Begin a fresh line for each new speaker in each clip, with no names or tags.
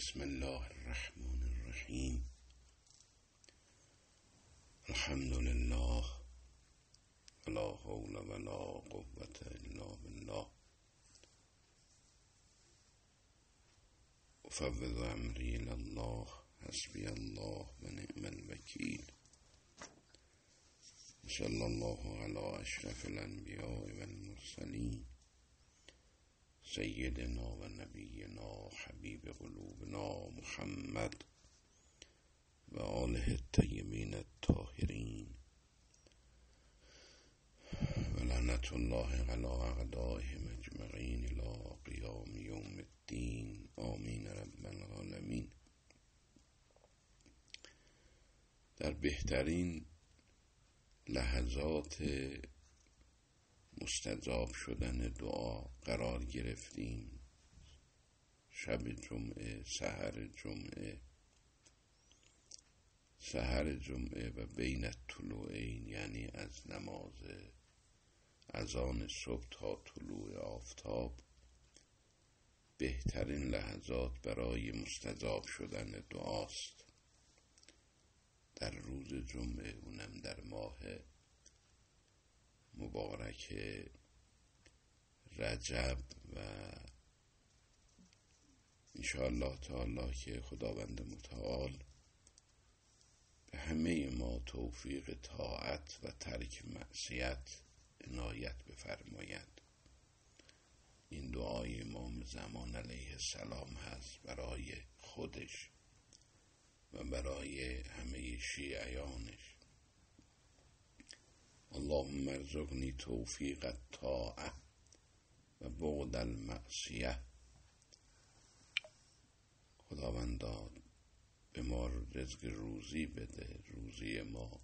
بسم الله الرحمن الرحيم. الحمد لله لا حول ولا قوة إلا بالله. أفوض أمري إلى الله حسبي الله ونعم الوكيل. وصلى الله على أشرف الأنبياء والمرسلين. سیدنا و نبینا حبیب قلوبنا محمد و آله الطیبین الطاهرین. و لعنت الله علی اعدائهم اجمعین الى قیام یوم الدین. آمین رب العالمین. در بهترین لحظات مستجاب شدن دعا قرار گرفتیم. شب جمعه سحر جمعه. سحر جمعه و بین طلوعین یعنی از نماز از آن صبح تا طلوع آفتاب بهترین لحظات برای مستجاب شدن دعاست. در روز جمعه اونم در ماه مبارک رجب و انشاءالله تعالی که خداوند متعال به همه ما توفیق طاعت و ترک معصیت عنایت بفرماید. این دعای امام زمان علیه السلام هست برای خودش و برای همه شیعیانش. اللهم ارزقنی توفیق الطاعه و بعد المعصیه. خداوندا به ما رزق روزی بده روزی ما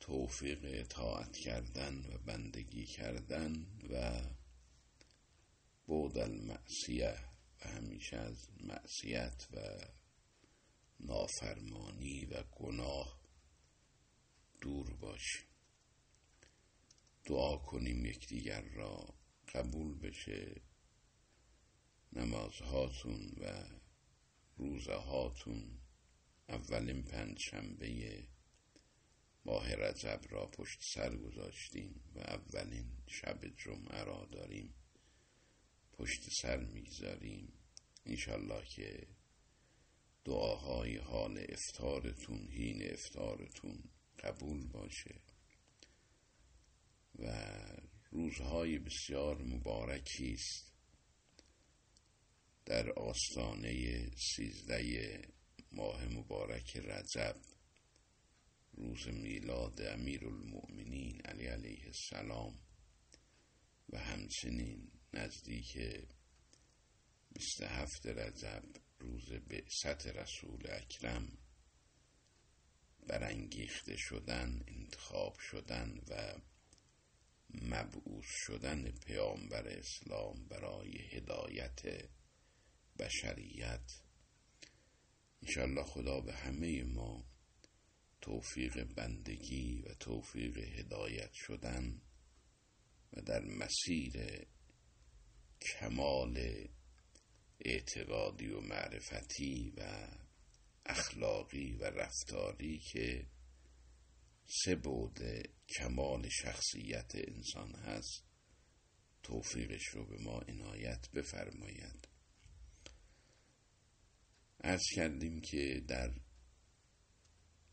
توفیق اطاعت کردن و بندگی کردن و بعد المعصیه و همیشه از معصیت و نافرمانی و گناه دور باشیم دعا کنیم یکدیگر را قبول بشه. نمازهاتون و روزهاتون اولین پنج شنبه ماه رجب را پشت سر گذاشتیم و اولین شب جمعه را داریم پشت سر می‌گذاریم. انشالله که دعاهای حال افتارتون هین افتارتون قبول باشه و روزهای بسیار مبارکی است در آستانه سیزده ماه مبارک رجب روز میلاد امیر المؤمنین علی علیه السلام و همچنین نزدیک 27 رجب روز بعثت رسول اکرم برانگیخته شدن انتخاب شدن و مبعوث شدن پیامبر اسلام برای هدایت بشریت. انشالله خدا به همه ما توفیق بندگی و توفیق هدایت شدن و در مسیر کمال اعتقادی و معرفتی و اخلاقی و رفتاری که سه بود کمال شخصیت انسان هست توفیقش رو به ما عنایت بفرماید ارز کردیم که در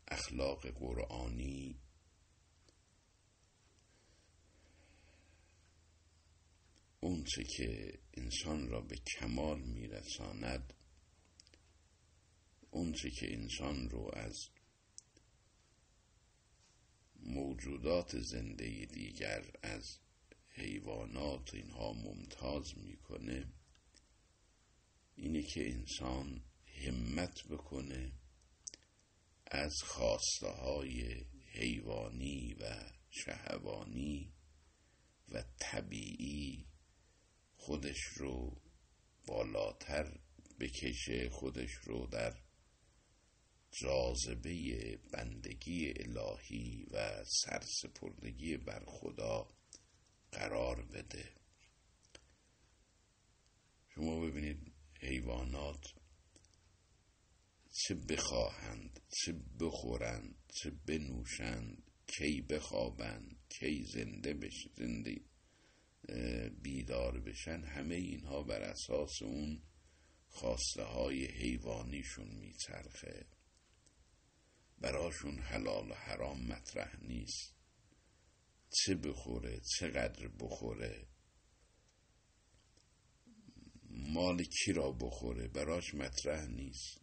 اخلاق قرآنی اونچه که انسان را به کمال میرساند اونچه که انسان رو از موجودات زنده دیگر از حیوانات اینها ممتاز می‌کنه اینه که انسان همت بکنه از خواسته های حیوانی و شهوانی و طبیعی خودش رو بالاتر بکشه خودش رو در جاذبه بندگی الهی و سرسپردگی بر خدا قرار بده. شما ببینید حیوانات چه بخواهند چه بخورند چه بنوشند کی بخوابند کی زنده بشه زنده بیدار بشن همه اینها بر اساس اون خواسته های حیوانیشون میچرخه. براشون حلال و حرام مطرح نیست. چه بخوره چقدر بخوره؟ مال کی را بخوره؟ براش مطرح نیست.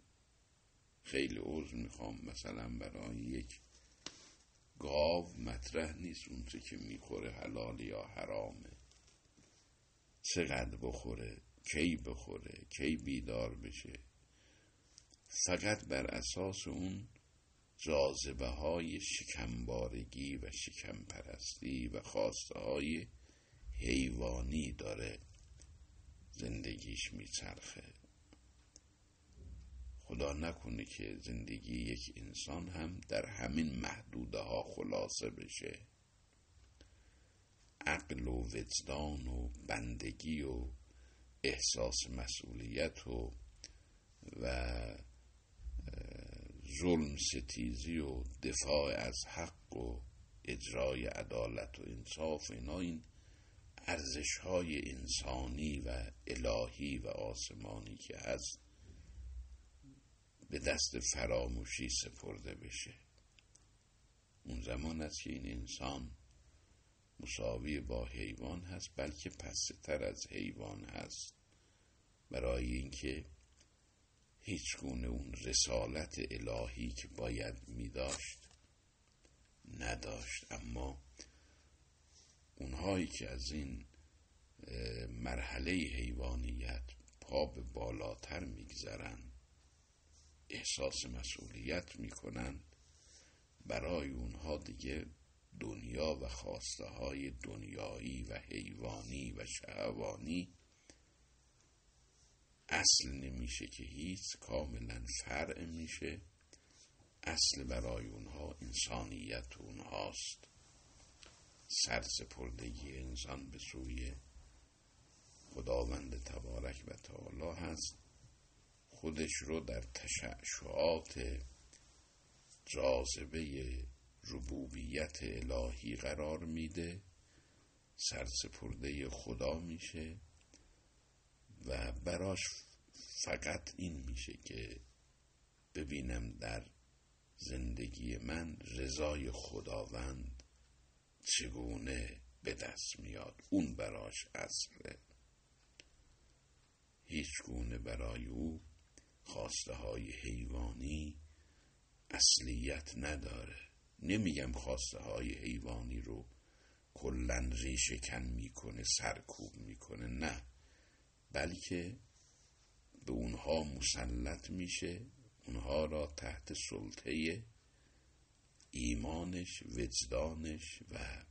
خیلی عوض می‌خوام مثلا برای یک گاو مطرح نیست اونچه که می‌خوره حلال یا حرامه. چقدر بخوره؟ کی بخوره؟ کی بیدار بشه؟ فقط بر اساس اون جاذبه های شکمبارگی و شکم پرستی و خواسته های حیوانی داره. زندگیش میچرخه. خدا نکنه که زندگی یک انسان هم در همین محدوده ها خلاصه بشه. عقل و وجدان و بندگی و احساس مسئولیت و و ظلم ستیزی و دفاع از حق و اجرای عدالت و انصاف اینا این ارزش های انسانی و الهی و آسمانی که هست به دست فراموشی سپرده بشه. اون زمان است که این انسان مساوی با حیوان هست بلکه پستر از حیوان هست. برای اینکه هیچ گونه اون رسالت الهی که باید می داشت نداشت. اما اونهایی که از این مرحله حیوانیت پا به بالاتر میگذرن احساس مسئولیت می‌کنند برای اونها دیگه دنیا و خواسته های دنیایی و حیوانی و شهوانی اصل نمیشه که هیچ کاملا فرع میشه. اصل برای اونها انسانیت اونهاست. سرسپردگی انسان به سوی خداوند تبارک و تعالی هست. خودش رو در تشعشعات جاذبه ربوبیت الهی قرار میده. سرسپرده خدا میشه. و براش فقط این میشه که ببینم در زندگی من رضای خداوند چگونه به دست میاد. اون براش اصله. هیچ گونه برای او خواسته های حیوانی اصلیت نداره. نمیگم خواسته های حیوانی رو کلا ریشه کن می‌کنه سرکوب می‌کنه نه. بلکه به اونها مسلط میشه اونها را تحت سلطه ایمانش وجدانش و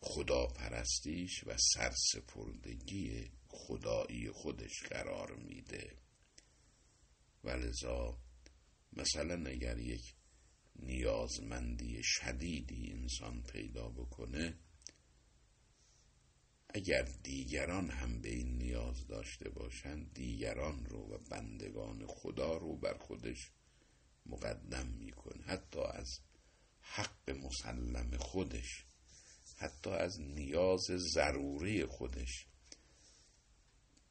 خداپرستیش و سرسپردگی خدایی خودش قرار میده. ولذا مثلا اگر یک نیازمندی شدیدی انسان پیدا بکنه اگر دیگران هم به این نیاز داشته باشند دیگران رو و بندگان خدا رو بر خودش مقدم می‌کنه حتی از حق مسلم خودش حتی از نیاز ضروری خودش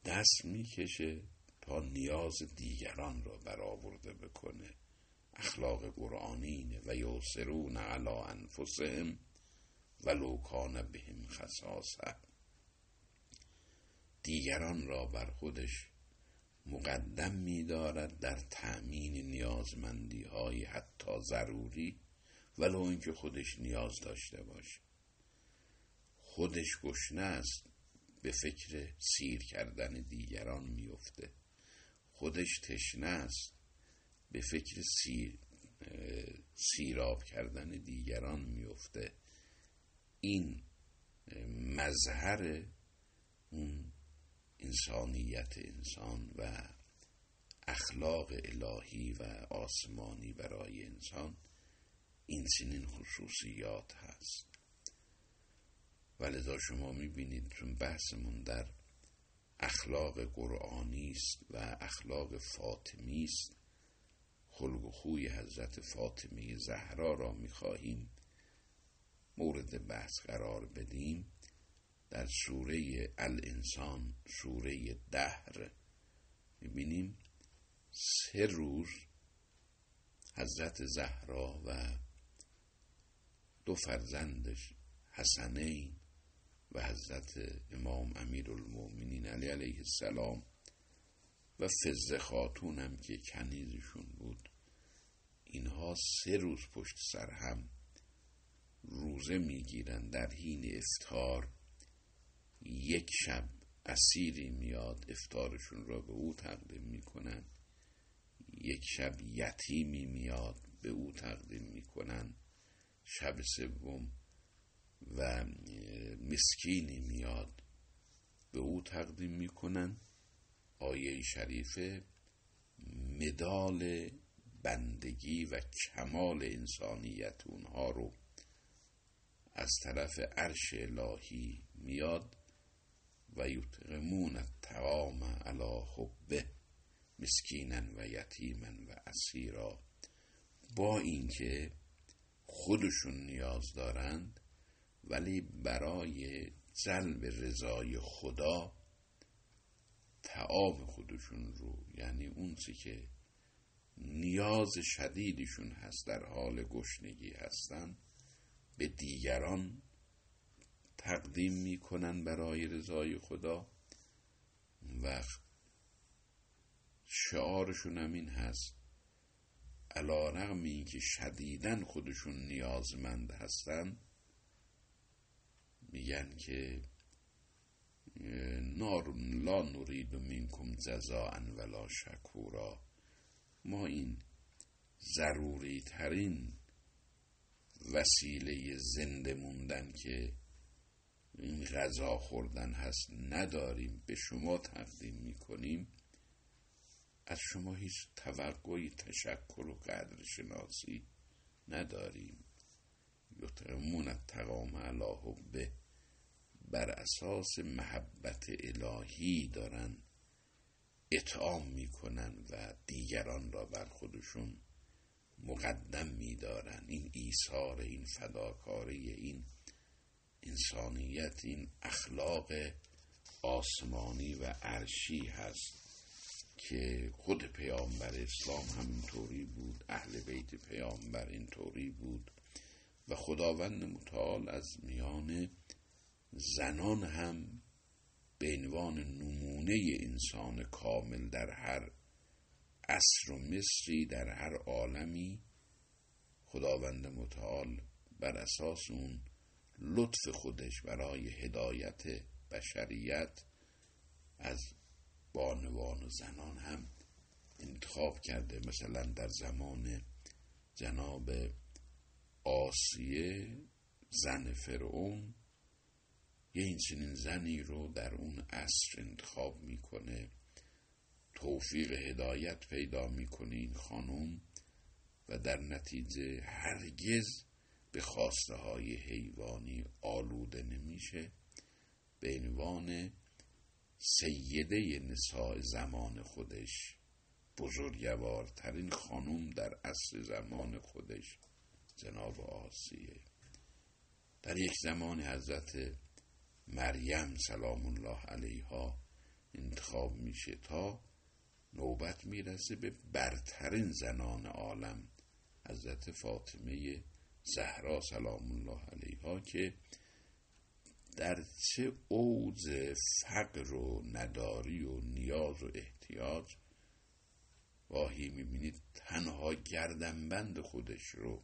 دست می‌کشه تا نیاز دیگران را برآورده بکنه. اخلاق قرآنینه و یوسرون علی انفسهم ولو کان بهم خصاصه. دیگران را بر خودش مقدم می‌دارد در تأمین نیازمندی های حتی ضروری ولو اینکه خودش نیاز داشته باشه. خودش گشنه است به فکر سیر کردن دیگران میفته خودش تشنه است به فکر سیر سیراب کردن دیگران میفته این مظهر انسانیت انسان و اخلاق الهی و آسمانی برای انسان این سنین خصوصیات هست. ولذا شما می‌بینید چون بحثمون در اخلاق قرآنی است و اخلاق فاطمی است خلق و خوی حضرت فاطمه زهرا را می‌خواهیم مورد بحث قرار بدیم. در سوره الانسان سوره دهر. می‌بینیم سه روز حضرت زهرا و دو فرزندش حسنین و حضرت امام امیر المومنین علی علیه السلام و فزه خاتون هم که کنیزشون بود. اینها سه روز پشت سر هم روزه می‌گیرن در حین افتار یک شب اسیری میاد افتارشون را به او تقدیم می‌کنن. یک شب یتیمی میاد به او تقدیم می‌کنن. شب سوم و مسکینی میاد به او تقدیم می‌کنن. آیه شریفه مدال بندگی و کمال انسانیت اونها رو از طرف عرش الهی میاد. و یطعمون الطعام علی حبه مسکینا و یتیما و اسیرا. با اینکه خودشون نیاز دارند ولی برای جلب رضای خدا تعام خودشون رو یعنی اون که نیاز شدیدشون هست در حال گشنگی هستن به دیگران تقدیم می‌کنن برای رضای خدا و شعارشون هم این هست. علا رغم این که شدیدن خودشون نیازمند هستن میگن که نار لا نرید منکم جزاء ولا شکورا. ما این ضروری ترین وسیله زنده موندن که این غذا خوردن هست نداریم به شما تقدیم می‌کنیم. از شما هیچ توقعی تشکر و قدر شناسی نداریم. یطعمون التقام علا به بر اساس محبت الهی دارن اطعام می‌کنن و دیگران را بر خودشون مقدم میدارن. این ایثار این فداکاری این انسانیت این اخلاق آسمانی و عرشی هست که خود پیامبر اسلام همینطوری بود اهل بیت پیامبر اینطوری بود و خداوند متعال از میان زنان هم به عنوان نمونه انسان کامل در هر عصر و مصری در هر عالمی خداوند متعال بر اساس اون لطف خودش برای هدایت بشریت از بانوان و زنان هم انتخاب کرده. مثلا در زمان جناب آسیه زن فرعون یه این چنین زنی رو در اون عصر انتخاب می‌کنه. توفیق هدایت پیدا می‌کنه این خانم و در نتیجه هرگز به خواسته های حیوانی آلوده نمیشه. به عنوان سیده نساء زمان خودش بزرگوارترین خانم در عصر زمان خودش جناب آسیه. در یک زمان حضرت مریم سلام الله علیها انتخاب میشه تا نوبت می‌رسه به برترین زنان عالم حضرت فاطمه زهرا سلام الله علیها که در چه اوج فقر و نداری و نیاز و احتیاج واهی می‌بینید تنها گردنبند خودش رو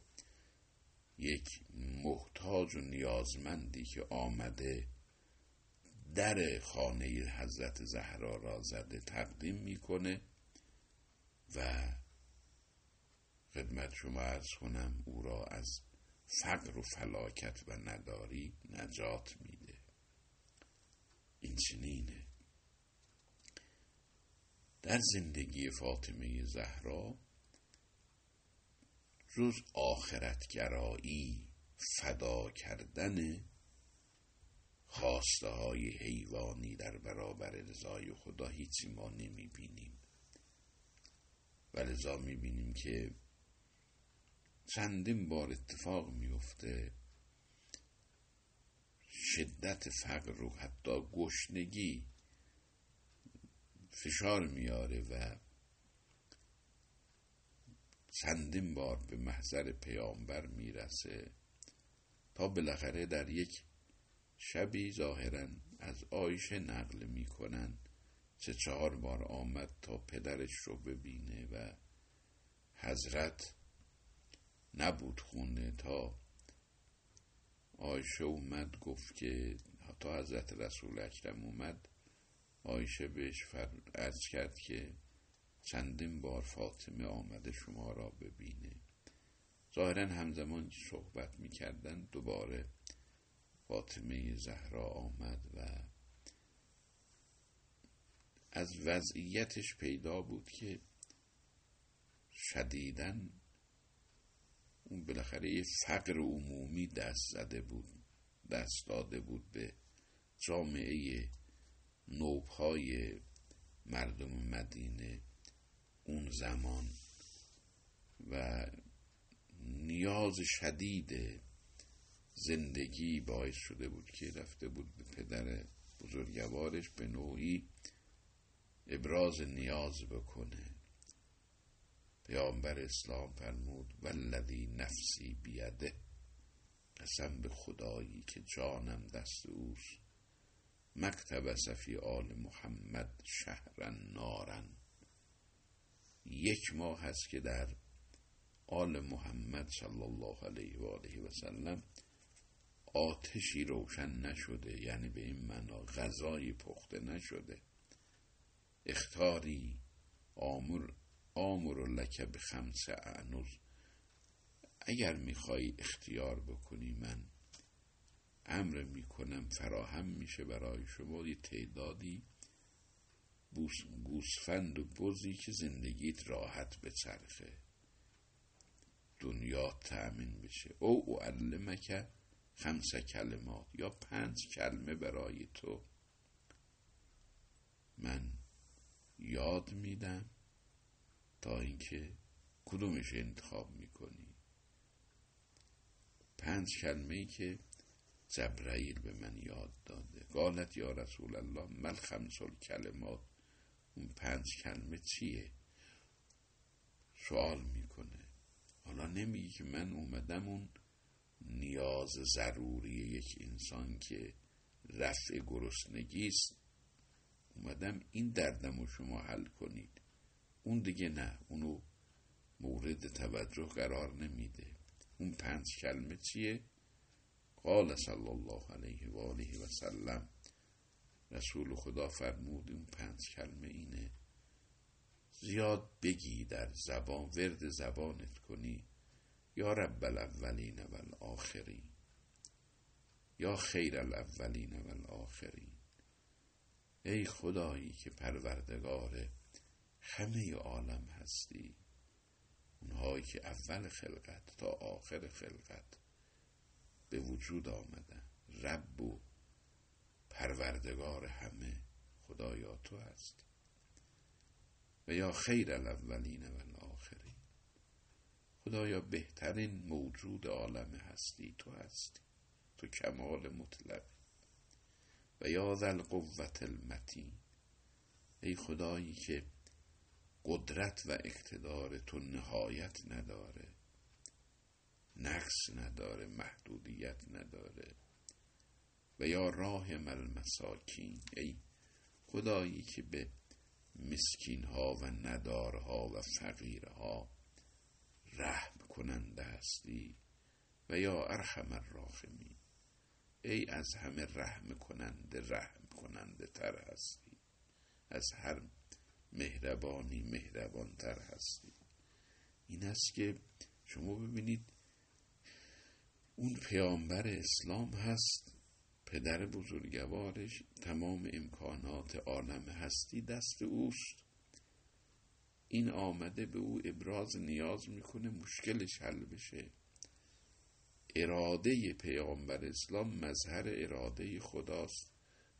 یک محتاج و نیازمندی که آمده در خانه حضرت زهرا را زده تقدیم می‌کنه و خدمت شما ارز کنم او را از فقر و فلاکت و نداری نجات میده. این چنینه. در زندگی فاطمه زهرا جز آخرتگرایی فدا کردن خواسته های حیوانی در برابر رضای خدا هیچی ما نمی بینیم و لذا می بینیم که چندین بار اتفاق میفته شدت فقر رو حتی گشنگی فشار میاره و چندین بار به محضر پیامبر می‌رسه تا بالاخره در یک شبی ظاهرا از آیشه نقل می‌کنن چه چهار بار آمد تا پدرش رو ببینه و حضرت نبود خونه تا آیشه اومد گفت که تا حضرت رسول اکرم اومد آیشه بهش ارز کرد که چندین بار فاطمه آمده شما را ببینه. ظاهرا همزمان که صحبت می‌کردن دوباره فاطمه زهرا آمد و از وضعیتش پیدا بود که شدیدن اون بالاخره یه فقر عمومی دست زده بود دست داده بود به جامعه نوبهای مردم مدینه اون زمان و نیاز شدید زندگی باعث شده بود که رفته بود به پدر بزرگوارش به نوعی ابراز نیاز بکنه. پیامبر اسلام فرمود والذی نفسی بیده قسم به خدایی که جانم دست اوست. مکتب صفی آل محمد شهرن نارن یک ماه هست که در آل محمد صلی الله علیه و آله و سلم آتشی روشن نشده یعنی به این معنا غذایی پخته نشده. اختاری آمر آمر لک به خمس اعنوز اگر می‌خوای اختیار بکنی من امر می‌کنم فراهم میشه برای شما. یه تعدادی گوسفند و بزی که زندگیت راحت به چرخه دنیا تأمین بشه. او او علمک خمس کلمات یا پنج کلمه برای تو. من یاد میدم تا اینکه کدومش انتخاب می‌کنی؟ پنج کلمه ای که جبرائیل به من یاد داده. قالت یا رسول الله مل خمس کلمات اون پنج کلمه چیه؟ سوال می‌کنه. حالا نمیگی که من اومدم اون نیاز ضروری یک انسان که رفع گرسنگی است. اومدم این دردم رو شما حل کنید. اون دیگه نه اونو مورد توجه قرار نمیده. اون پنج کلمه چیه؟ قال صلی الله علیه و آله و سلم. رسول خدا فرمود اون پنج کلمه اینه. زیاد بگی در زبان ورد زبانت کنی. یا رب الاولین و الاخرین. یا خیر الاولین و الاخرین. ای خدایی که پروردگار همه عالم هستی. اونهایی که اول خلقت تا آخر خلقت به وجود آمدن. رب و پروردگار همه خدایا تو هستی. و یا خیر الاولین و الاخرین. خدایا بهترین موجود عالم هستی تو هستی. تو کمال مطلق. و یا ذل قوت المتین. ای خدایی که قدرت و اقتدار تو نهایت نداره. نقص نداره محدودیت نداره. و یا راه مل مساکین ای خدایی که به مسکین ها و ندارها و فقیرها رحم کننده هستی و یا ارحم الراحمین. ای از همه رحم کننده رحم کننده تر هستی. از هر مهربانی مهربان تر هستی. این است که شما ببینید اون پیامبر اسلام هست پدر بزرگوارش تمام امکانات عالم هستی دست اوست. این آمده به او ابراز نیاز می‌کنه مشکلش حل بشه. اراده پیامبر اسلام مظهر اراده خداست.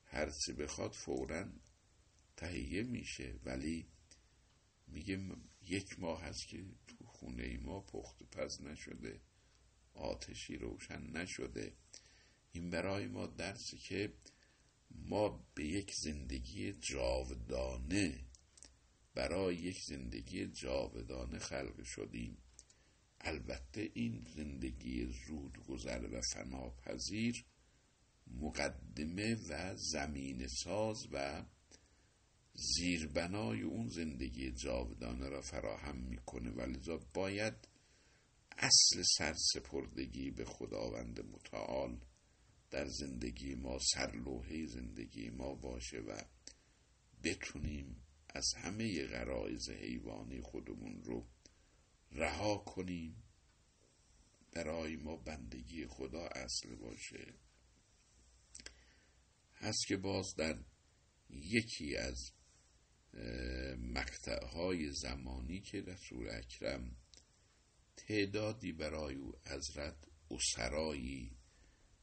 هرچی بخواد فورا تهیه میشه ولی میگه یک ماه هست که تو خونه ما پخت پز نشده آتشی روشن نشده. این برای ما درسی که ما به یک زندگی جاودانه برای یک زندگی جاودانه خلق شدیم. البته این زندگی زود گذر و فناپذیر مقدمه و زمین ساز و زیربنای اون زندگی جاودانه را فراهم می‌کنه. ولذا باید اصل سرسپردگی به خداوند متعال در زندگی ما سرلوحه زندگی ما باشه و بتونیم از همه غرایز حیوانی خودمون رو رها کنیم برای ما بندگی خدا اصل باشه. هست که باز در یکی از مقطعهای زمانی که رسول اکرم تعدادی برای او حضرت اسرایی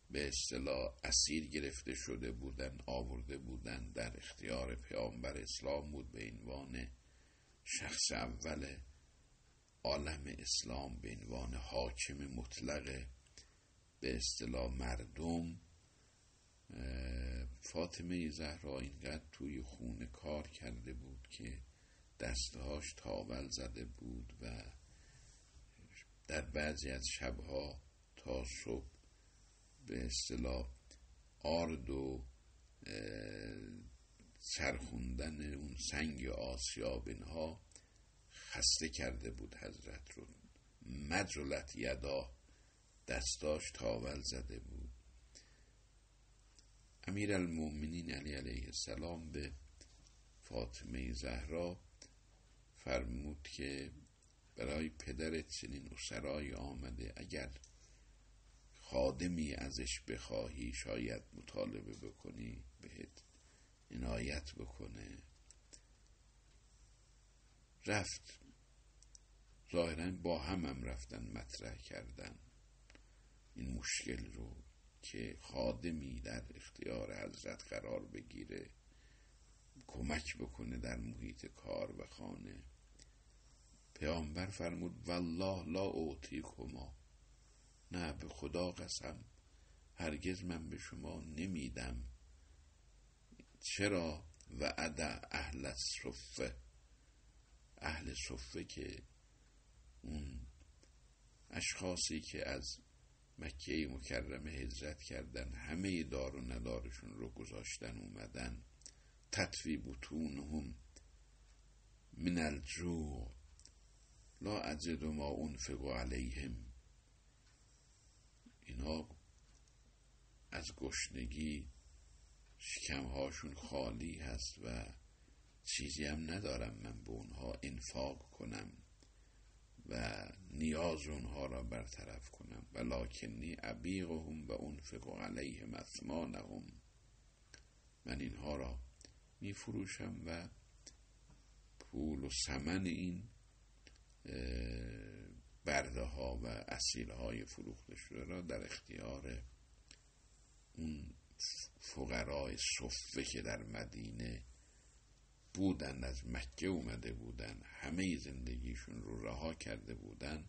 به اصطلاح اسیر گرفته شده بودن آورده بودن در اختیار پیامبر اسلام بود به عنوان شخص اول عالم اسلام به عنوان حاکم مطلق به اصطلاح مردم فاطمه زهرا اینقدر توی خونه کار کرده بود که دستهاش تاول زده بود و در بعضی از شبها تا صبح به اصطلاح آرد و سرخوندن اون سنگ آسیاب اینها خسته کرده بود حضرت رو. مجلت یدا دستاش تاول زده بود. امیر المومنین علی علیه السلام به فاطمه زهرا فرمود که برای پدرت چنین اسرای آمده اگر خادمی ازش بخواهی شاید مطالبه بکنی بهت عنایت بکنه. رفت. ظاهرا با هم هم رفتن مطرح کردن. این مشکل رو که خادمی در اختیار حضرت قرار بگیره کمک بکنه در محیط کار و خانه. پیامبر فرمود والله لا اوتی کما نه به خدا قسم هرگز من به شما نمیدم. چرا؟ و ادا اهل صفه. اهل صفه که اون اشخاصی که از مکه مکرمه هجرت کردن همه دار و ندارشون رو گذاشتن اومدن. تطوی بطونهم من الجوع لا اجد ما انفق علیهم. اینا از گشنگی شکمهاشون خالی هست و چیزی هم ندارم من به اونها انفاق کنم. و نیاز اونها را برطرف کنم. ولکنی ابیغهم و انفق علیهم اثمانهم. من اینها را می فروشم و پول و سمن این برده ها و اصیل های فروخته شده را در اختیار اون فقرای صفه که در مدینه بودن از مکه اومده بودن همه زندگیشون رو رها کرده بودن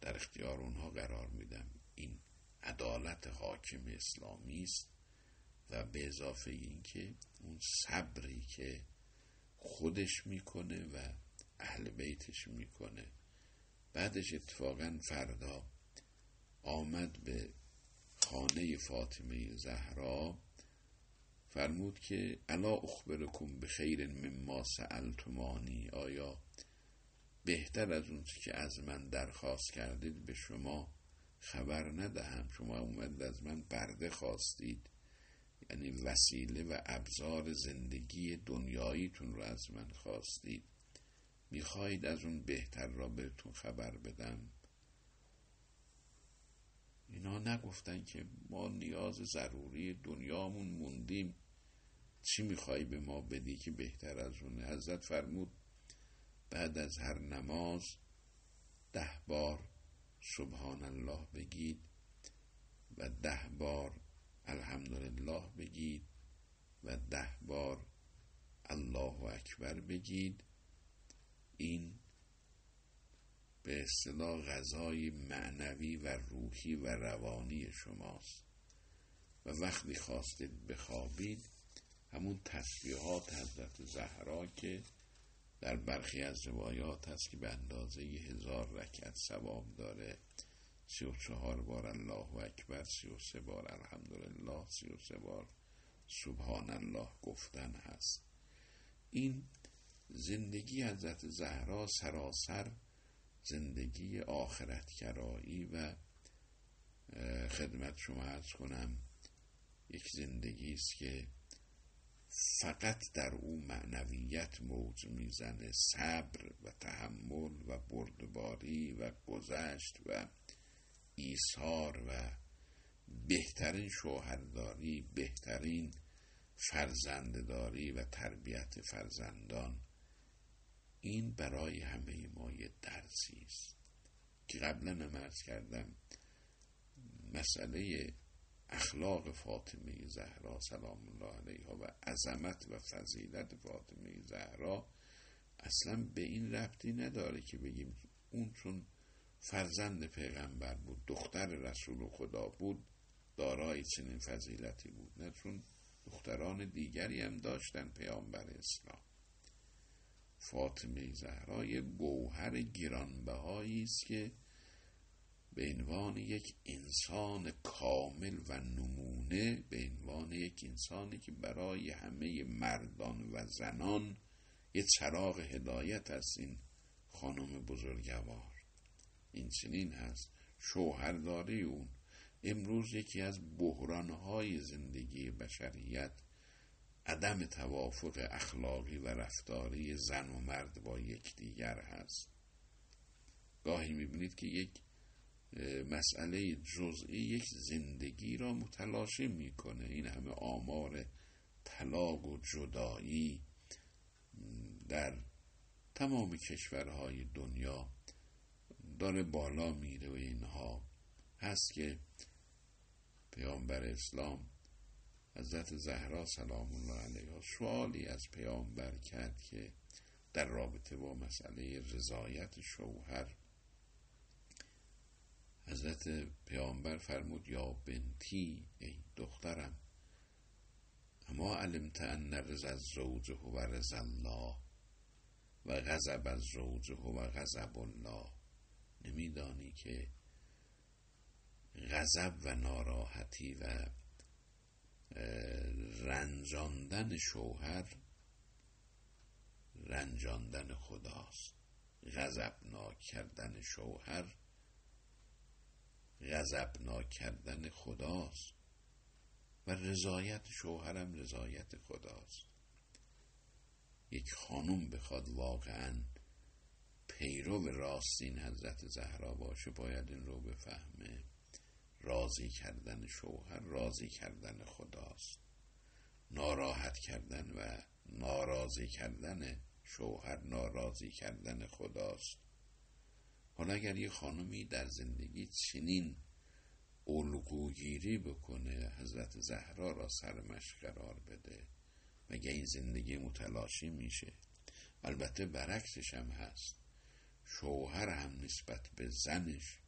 در اختیار اونها قرار میدم این عدالت حاکم اسلامی است و به اضافه اینکه اون صبری که خودش می‌کنه و اهل بیتش می‌کنه. بعدش اتفاقا فردا آمد به خانه فاطمه زهرا. فرمود که الا اخبرکم به خیر مما سألتمانی آیا بهتر از اون که از من درخواست کردید به شما خبر ندهم؟ شما اومد از من برده خواستید یعنی وسیله و ابزار زندگی دنیاییتون رو از من خواستید. می‌خواهید از اون بهتر را بهتون خبر بدم؟ اینا نگفتن که ما نیاز ضروری دنیامون موندیم. چی می‌خوای به ما بدی که بهتر از اونه حضرت فرمود بعد از هر نماز ده بار سبحان الله بگید و ده بار الحمدلله بگید و ده بار الله اکبر بگید. این به اصطلاح غذای معنوی و روحی و روانی شماست. و وقتی خواستید بخوابید همون تسبیحات حضرت زهرا که در برخی از روایات هست که به اندازه هزار رکعت ثواب داره. سی و چهار بار الله اکبر سی و سه بار الحمدلله سی و سه بار سبحان الله گفتن هست. این زندگی حضرت زهرا سراسر زندگی آخرتگرایی و خدمت شما ارز کنم یک زندگی است که فقط در او معنویت موج می‌زنه. صبر و تحمل و بردباری و گذشت و ایثار و بهترین شوهرداری بهترین فرزندداری و تربیت فرزندان این برای همه ما یه درسی است. که قبلا نمرز کردم مسئله اخلاق فاطمه زهرا سلام الله علیها و عظمت و فضیلت فاطمه زهرا اصلا به این ربطی نداره که بگیم اون چون فرزند پیغمبر بود دختر رسول خدا بود دارای چنین فضیلتی بود. نه چون دختران دیگری هم داشتن پیامبر اسلام. فاطمه زهرا یه گوهر گرانبهایی است که به عنوان یک انسان کامل و نمونه به عنوان یک انسانی که برای همه مردان و زنان یه چراغ هدایت است این خانم بزرگوار. این چنین هست. شوهرداری اون. امروز یکی از بحرانهای زندگی بشریت عدم توافق اخلاقی و رفتاری زن و مرد با یکدیگر هست. گاهی می‌بینید که یک مسئله جزئی یک زندگی را متلاشی می‌کنه. این همه آمار طلاق و جدایی در تمام کشورهای دنیا داره بالا میره و اینها. هست که پیامبر اسلام حضرت زهرا سلام الله علیها سوالی از پیامبر کرد که در رابطه با مسئله رضایت شوهر حضرت پیامبر فرمود یا بنتی ای دخترم اما علمت ان رضا الزوج هو رضا الله و غضب الزوج هو غضب الله. نمیدانی که غضب و ناراحتی و رنجاندن شوهر رنجاندن خداست. غضبناک کردن شوهر غضبناک کردن خداست. و رضایت شوهرم رضایت خداست. یک خانم بخواد واقعا پیرو راستین حضرت زهرا باشه باید این رو بفهمه. راضی کردن شوهر راضی کردن خداست. ناراحت کردن و ناراضی کردن شوهر ناراضی کردن خداست. حالا اگر یه خانمی در زندگی چنین الگوگیری بکنه حضرت زهرا را سرمش قرار بده مگه این زندگی متلاشی میشه؟ البته برعکسش هم هست. شوهر هم نسبت به زنش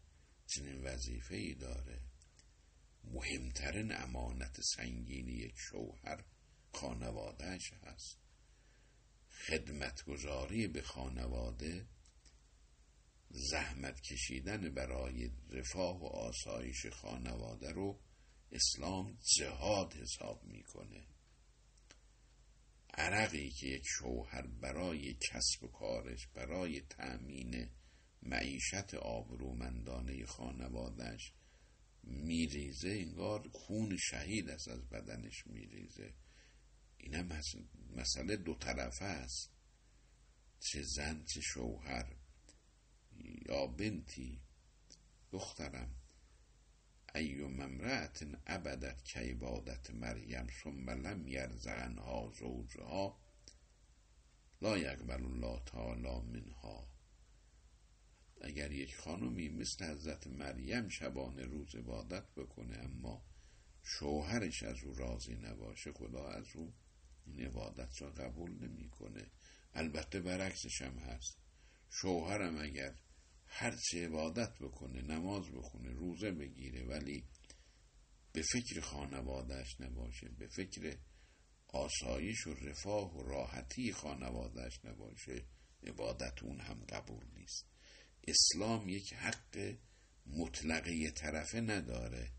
چنین وظیفه ای داره. مهمترین امانت سنگینی یک شوهر خانوادهش هست. خدمتگذاری به خانواده زحمت کشیدن برای رفاه و آسایش خانواده رو اسلام جهاد حساب می‌کنه. عرقی که یک شوهر برای کسب کارش برای تأمین معیشت آبرومندانه خانوادش میریزه انگار خون شهید است از بدنش میریزه. اینم مسئله دو طرفه است. چه زن چه شوهر. یا بنتی دخترم. ایو ممرأت عبدت که عبادت مریم ثم لم یرزقنها زوجها لا یقبل الله تعالی منها. اگر یک خانمی مثل حضرت مریم شبانه روز عبادت بکنه اما شوهرش از او راضی نباشه خدا از او این عبادت را قبول نمی‌کنه. البته برعکسش هم هست. شوهرم اگر هرچه عبادت بکنه نماز بخونه روزه بگیره ولی به فکر خانوادهش نباشه به فکر آسایش و رفاه و راحتی خانوادهش نباشه عبادت اون هم قبول نیست. اسلام یک حق مطلقه طرفه نداره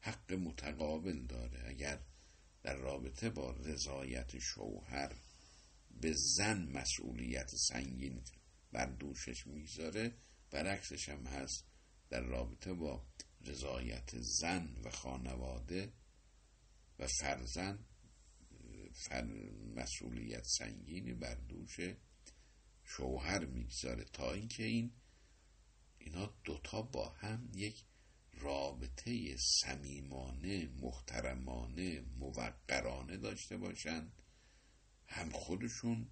حق متقابل داره. اگر در رابطه با رضایت شوهر به زن مسئولیت سنگین بر دوشش می‌ذاره برعکسش هم هست در رابطه با رضایت زن و خانواده و فرزند فر مسئولیت سنگینی بر دوش شوهر می‌گذاره. تا اینکه این اینا دوتا با هم یک رابطه صمیمانه محترمانه موقرانه داشته باشند. هم خودشون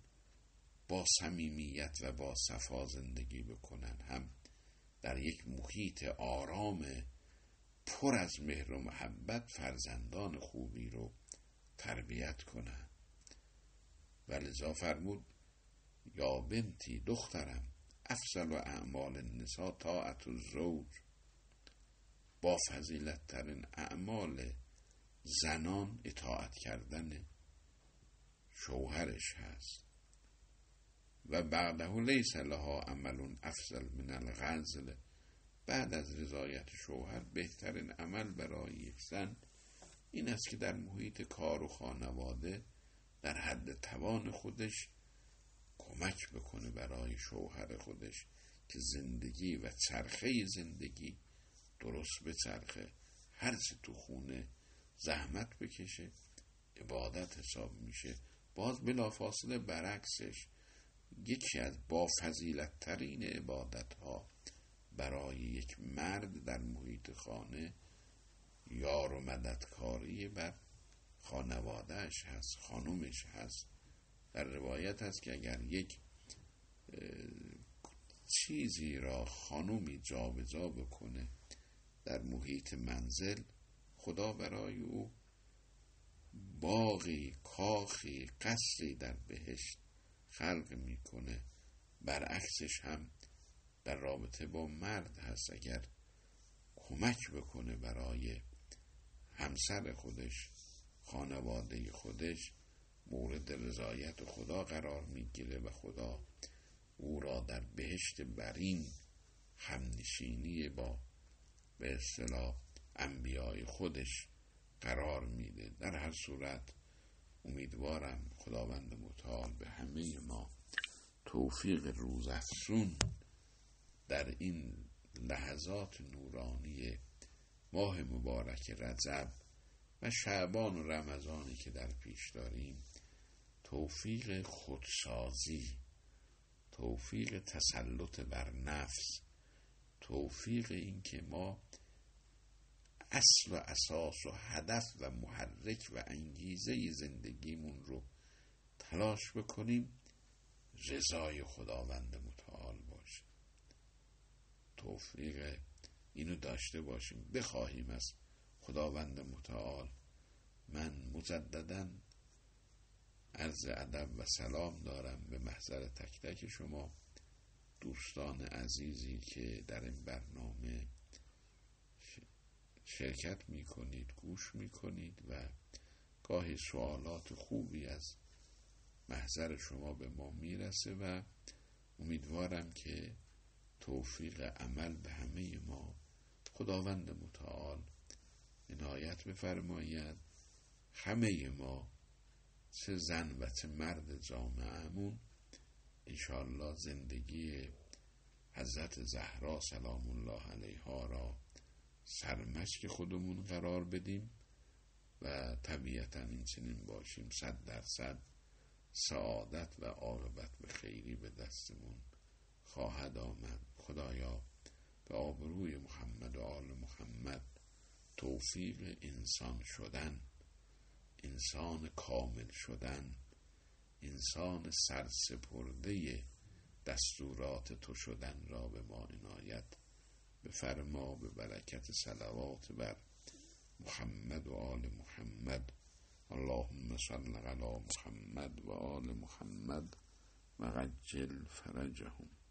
با صمیمیت و با صفا زندگی بکنن. هم در یک محیط آرام پر از مهر و محبت فرزندان خوبی رو تربیت کنن. و لذا فرمود یا بنتی دخترم افضل و اعمال النساء طاعت الزوج. با فضیلت ترین اعمال زنان اطاعت کردن شوهرش هست. و بعده لیس لها عمل افضل من الغزل. بعد از رضایت شوهر بهترین عمل برای یک زن این است که در محیط کار و خانواده در حد توان خودش کمک بکنه برای شوهر خودش که زندگی و چرخه زندگی درست به چرخه هرچه تو خونه زحمت بکشه عبادت حساب میشه. باز بلافاصله برعکسش یکی از با فضیلت ترین عبادت ها برای یک مرد در محیط خانه یار و مددکاری بر خانوادهش هست خانومش هست. در روایت هست که اگر یک چیزی را خانومی جابجا بکنه در محیط منزل خدا برای او باقی کاخی قصری در بهشت خلق می‌کنه. برعکسش هم در رابطه با مرد هست. اگر کمک بکنه برای همسر خودش خانواده خودش مورد رضایت خدا قرار می‌گیره و خدا او را در بهشت برین همنشینی با به اصطلاح انبیای خودش قرار میده. در هر صورت امیدوارم خداوند متعال به همه ما توفیق روزافزون در این لحظات نورانی ماه مبارک رجب و شعبان و رمضانی که در پیش داریم توفیق خودسازی توفیق تسلط بر نفس توفیق اینکه ما اصل و اساس و هدف و محرک و انگیزه زندگیمون رو تلاش بکنیم رضای خداوند متعال باشه توفیق اینو داشته باشیم بخواهیم از خداوند متعال. من مجددا عرض ادب و سلام دارم به محضر تک تک شما دوستان عزیزی که در این برنامه شرکت می کنید گوش می کنید و گاهی سوالات خوبی از محضر شما به ما می‌رسه و امیدوارم که توفیق عمل به همه ما خداوند متعال عنایت بفرماید. همه ما چه زن و چه مرد جامعهمون انشالله زندگی حضرت زهرا سلام الله علیها را سرمشک خودمون قرار بدیم و طبیعتا این چنین باشیم. صد درصد سعادت و عاقبت به خیری به دستمون خواهد آمد. خدایا به آبروی محمد و آل محمد توفیق انسان شدن انسان کامل شدن انسان سرسپرده دستورات تو شدن را به ما عنایت بفرما به برکت صلوات بر محمد و آل محمد. اللهم صل علی محمد و آل محمد و غجل فرجهم.